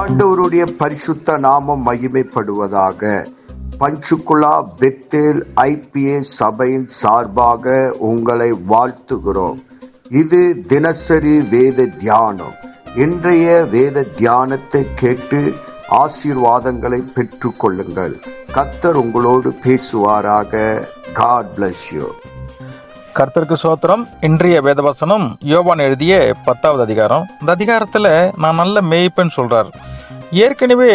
ஆண்டவருடைய பரிசுத்த நாமம் மகிமைப்படுவதாக. பஞ்சுகுலா பெத்தேல் ஐபிஏ சபையின் சார்பாக உங்களை வாழ்த்துகிறோம். இது தினசரி வேத தியானம். இன்றைய வேத தியானத்தை கேட்டு ஆசீர்வாதங்களை பெற்றுக்கொள்ளுங்கள். கத்தர் உங்களோடு பேசுவாராக. காட் பிளஸ் யூ கர்த்தருக்கு சோத்திரம் இன்றைய வேதவசனம் யோவான் எழுதிய பத்தாவது அதிகாரம். இந்த அதிகாரத்தில் நான் நல்ல மேய்ப்பேன்னு சொல்கிறார் ஏற்கனவே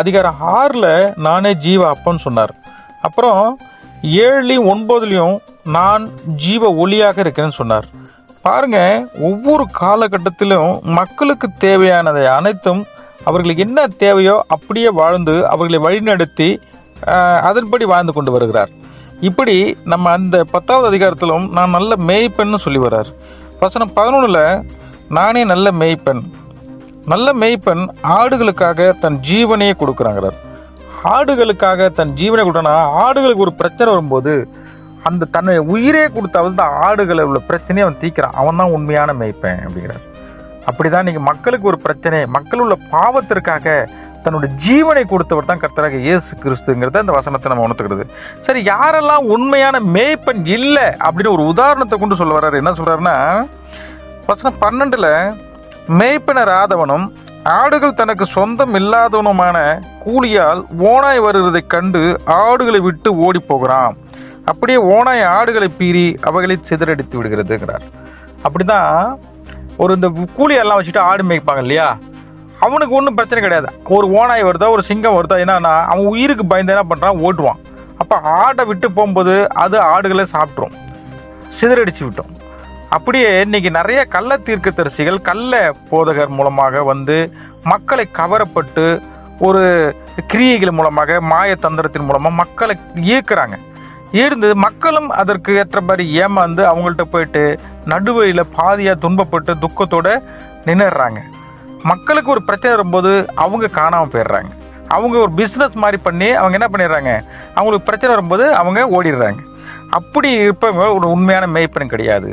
அதிகாரம் ஆறில் நானே ஜீவ அப்பன்னு சொன்னார். அப்புறம் ஏழுலையும் ஒன்பதுலையும் நான் ஜீவ ஒளியாக இருக்கிறேன்னு சொன்னார். பாருங்க ஒவ்வொரு காலகட்டத்திலும் மக்களுக்கு தேவையானதை அனைத்தும் அவர்களுக்கு என்ன தேவையோ அப்படியே வாழ்ந்து அவர்களை வழிநடத்தி அதன்படி வாழ்ந்து கொண்டு வருகிறார். இப்படி நம்ம அந்த பத்தாவது அதிகாரத்திலும் நான் நல்ல மேய்ப்பென்னு சொல்லி வர்றார் வசனம் பதினொன்றில் நானே நல்ல மேய்ப்பெண் நல்ல மேய்ப்பெண் ஆடுகளுக்காக தன் ஜீவனையே கொடுக்குறாங்கிறார். ஆடுகளுக்காக தன் ஜீவனை கொடுத்தனா ஆடுகளுக்கு ஒரு பிரச்சனை வரும்போது அந்த தன்னை உயிரே கொடுத்தாவது தான் ஆடுகளை உள்ள பிரச்சனையை அவன் தீக்கிறான். அவன் தான் உண்மையான மேய்ப்பேன் அப்படிங்கிறார். அப்படிதான் நீங்கள் மக்களுக்கு ஒரு பிரச்சனை. மக்கள் உள்ள பாவத்திற்காக தன்னுடைய ஜீவனை கொடுத்தவர் தான் கர்த்தராக இயேசு கிறிஸ்துங்கிறத இந்த வசனத்தை நம்ம உணர்த்துக்கிறது. சரி யாரெல்லாம் உண்மையான மேய்ப்பன் இல்லை அப்படின்னு ஒரு உதாரணத்தை கொண்டு சொல்ல வர்றாரு. என்ன சொல்கிறாருன்னா வசனம் பன்னெண்டில் மேய்ப்பனர் ஆதவனும் ஆடுகள் தனக்கு சொந்தம் இல்லாதவனுமான கூலியால் ஓனாய் வருவதை கண்டு ஆடுகளை விட்டு ஓடி போகிறான் அப்படியே ஓனாய் ஆடுகளை பீறி அவைகளை சிதறடித்து விடுகிறதுங்கிறார். அப்படிதான் ஒரு இந்த கூலியெல்லாம் வச்சுட்டு ஆடு மேய்ப்பாங்க இல்லையா? அவனுக்கு ஒன்றும் பிரச்சனை கிடையாது. ஒரு ஓனாய் வருதா ஒரு சிங்கம் வருதா என்னன்னா அவன் உயிருக்கு பயந்து என்ன பண்ணுறான் ஓட்டுவான். அப்போ ஆடை விட்டு போகும்போது அது ஆடுகளை சாப்பிட்ரும் சிதறடிச்சு விட்டோம். அப்படியே இன்னைக்கு நிறைய கள்ள தீர்க்கதரிசிகள் கள்ள போதகர் மூலமாக வந்து மக்களை கவரப்பட்டு ஒரு கிரியைகள் மூலமாக மாய தந்திரத்தின் மூலமாக மக்களை ஈர்க்கிறாங்க ஈர்ந்து மக்களும் அதற்கு ஏற்றபடி ஏமாந்து அவங்கள்ட்ட போயிட்டு நடுவழியில் பாதியாக துன்பப்பட்டு துக்கத்தோடு நின்றுடுறாங்க மக்களுக்கு ஒரு பிரச்சனை வரும்போது அவங்க காணாமல் போயிடுறாங்க. அவங்க ஒரு பிஸ்னஸ் மாதிரி பண்ணி அவங்க என்ன பண்ணிடுறாங்க? அவங்களுக்கு பிரச்சனை வரும்போது அவங்க ஓடிடுறாங்க. அப்படி இருப்பவங்க ஒரு உண்மையான மேய்ப்பன் கிடையாது.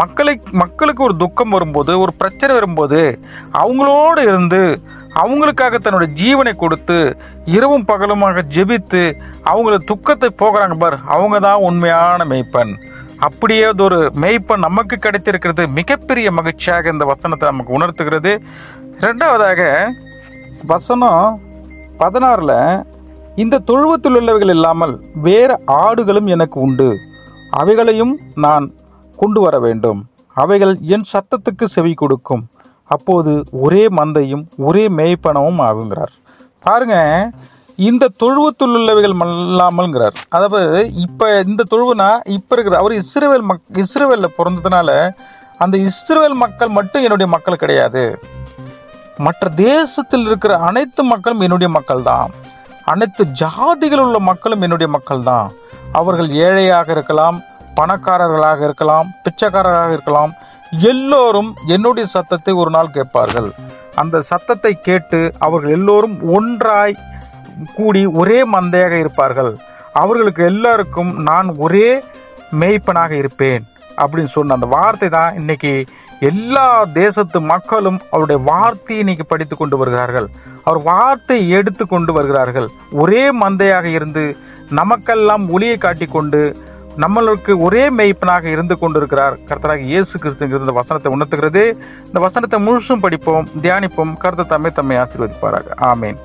மக்களை மக்களுக்கு ஒரு துக்கம் வரும்போது ஒரு பிரச்சனை வரும்போது அவங்களோடு இருந்து அவங்களுக்காக தன்னுடைய ஜீவனை கொடுத்து இரவும் பகலுமாக ஜெபித்து அவங்கள துக்கத்தை போகிறாங்க பார் அவங்க தான் உண்மையான மேய்ப்பன். அப்படியே அது ஒரு மெய்ப்பன் நமக்கு கிடைத்திருக்கிறது மிகப்பெரிய மகிழ்ச்சியாக இந்த வசனத்தை நமக்கு உணர்த்துகிறது. ரெண்டாவதாக வசனம் பதினாறில் இந்த தொழுவத்தில் உள்ளவைகள் இல்லாமல் வேறு ஆடுகளும் எனக்கு உண்டு. அவைகளையும் நான் கொண்டு வர வேண்டும். அவைகள் என் சத்தத்துக்கு செவி கொடுக்கும். அப்போது ஒரே மந்தையும் ஒரே மேய்ப்பனமும் ஆகுங்கிறார். பாருங்க இந்த தொழுவத்தில் உள்ளவைகள் இல்லாமல்ங்கிறார். அதாவது இப்போ இந்த தொழுவுனா இப்போ இருக்கிற அவர் இஸ்ரேவேல் மக் இஸ்ரேவேலில் பிறந்ததுனால அந்த இஸ்ரேல் மக்கள் மட்டும் என்னுடைய மக்கள் கிடையாது. மற்ற தேசத்தில் இருக்கிற அனைத்து மக்களும் என்னுடைய மக்கள் தான் அனைத்து ஜாதிகள் உள்ள மக்களும் என்னுடைய மக்கள் தான் அவர்கள் ஏழையாக இருக்கலாம் பணக்காரர்களாக இருக்கலாம் பிச்சைக்காரராக இருக்கலாம் எல்லோரும் என்னுடைய சத்தத்தை ஒரு நாள் கேட்பார்கள். அந்த சத்தத்தை கேட்டு அவர்கள் எல்லோரும் ஒன்றாய் கூடி ஒரே மந்தையாக இருப்பார்கள். அவர்களுக்கு எல்லாருக்கும் நான் ஒரே மேய்ப்பனாக இருப்பேன் அப்படின்னு சொன்ன அந்த வார்த்தை தான் இன்னைக்கு எல்லா தேசத்து மக்களும் அவருடைய வார்த்தையை இன்னைக்கு படித்து கொண்டு வருகிறார்கள். அவர் வார்த்தை எடுத்து கொண்டு வருகிறார்கள். ஒரே மந்தையாக இருந்து நமக்கெல்லாம் ஒளியை காட்டிக்கொண்டு நம்மளுக்கு ஒரே மெய்ப்பனாக இருந்து கொண்டிருக்கிறார் கர்த்தராக இயேசு கிறிஸ்துங்கிறது இந்த வசனத்தை உணர்த்துகிறது. இந்த வசனத்தை முழுசும் படிப்போம் தியானிப்போம் கருத்த தம்மை தம்மை ஆசீர்வதிப்பாராக. ஆமேன்.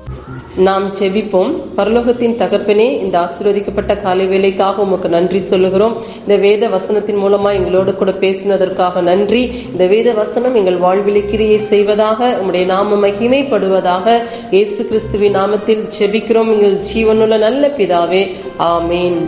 நாம் செபிப்போம். பரலோகத்தின் தகப்பனே இந்த ஆசீர்வதிக்கப்பட்ட காலை வேலைக்காக உமக்கு நன்றி சொல்லுகிறோம். இந்த வேத வசனத்தின் மூலமா எங்களோடு கூட பேசினதற்காக நன்றி. இந்த வேத வசனம் எங்கள் வாழ்வில் கிரியை செய்வதாக உங்களுடைய நாம மகிமைப்படுவதாக இயேசு கிறிஸ்துவின் நாமத்தில் செபிக்கிறோம். எங்கள் ஜீவனுள்ள நல்ல பிதாவே. ஆமேன்.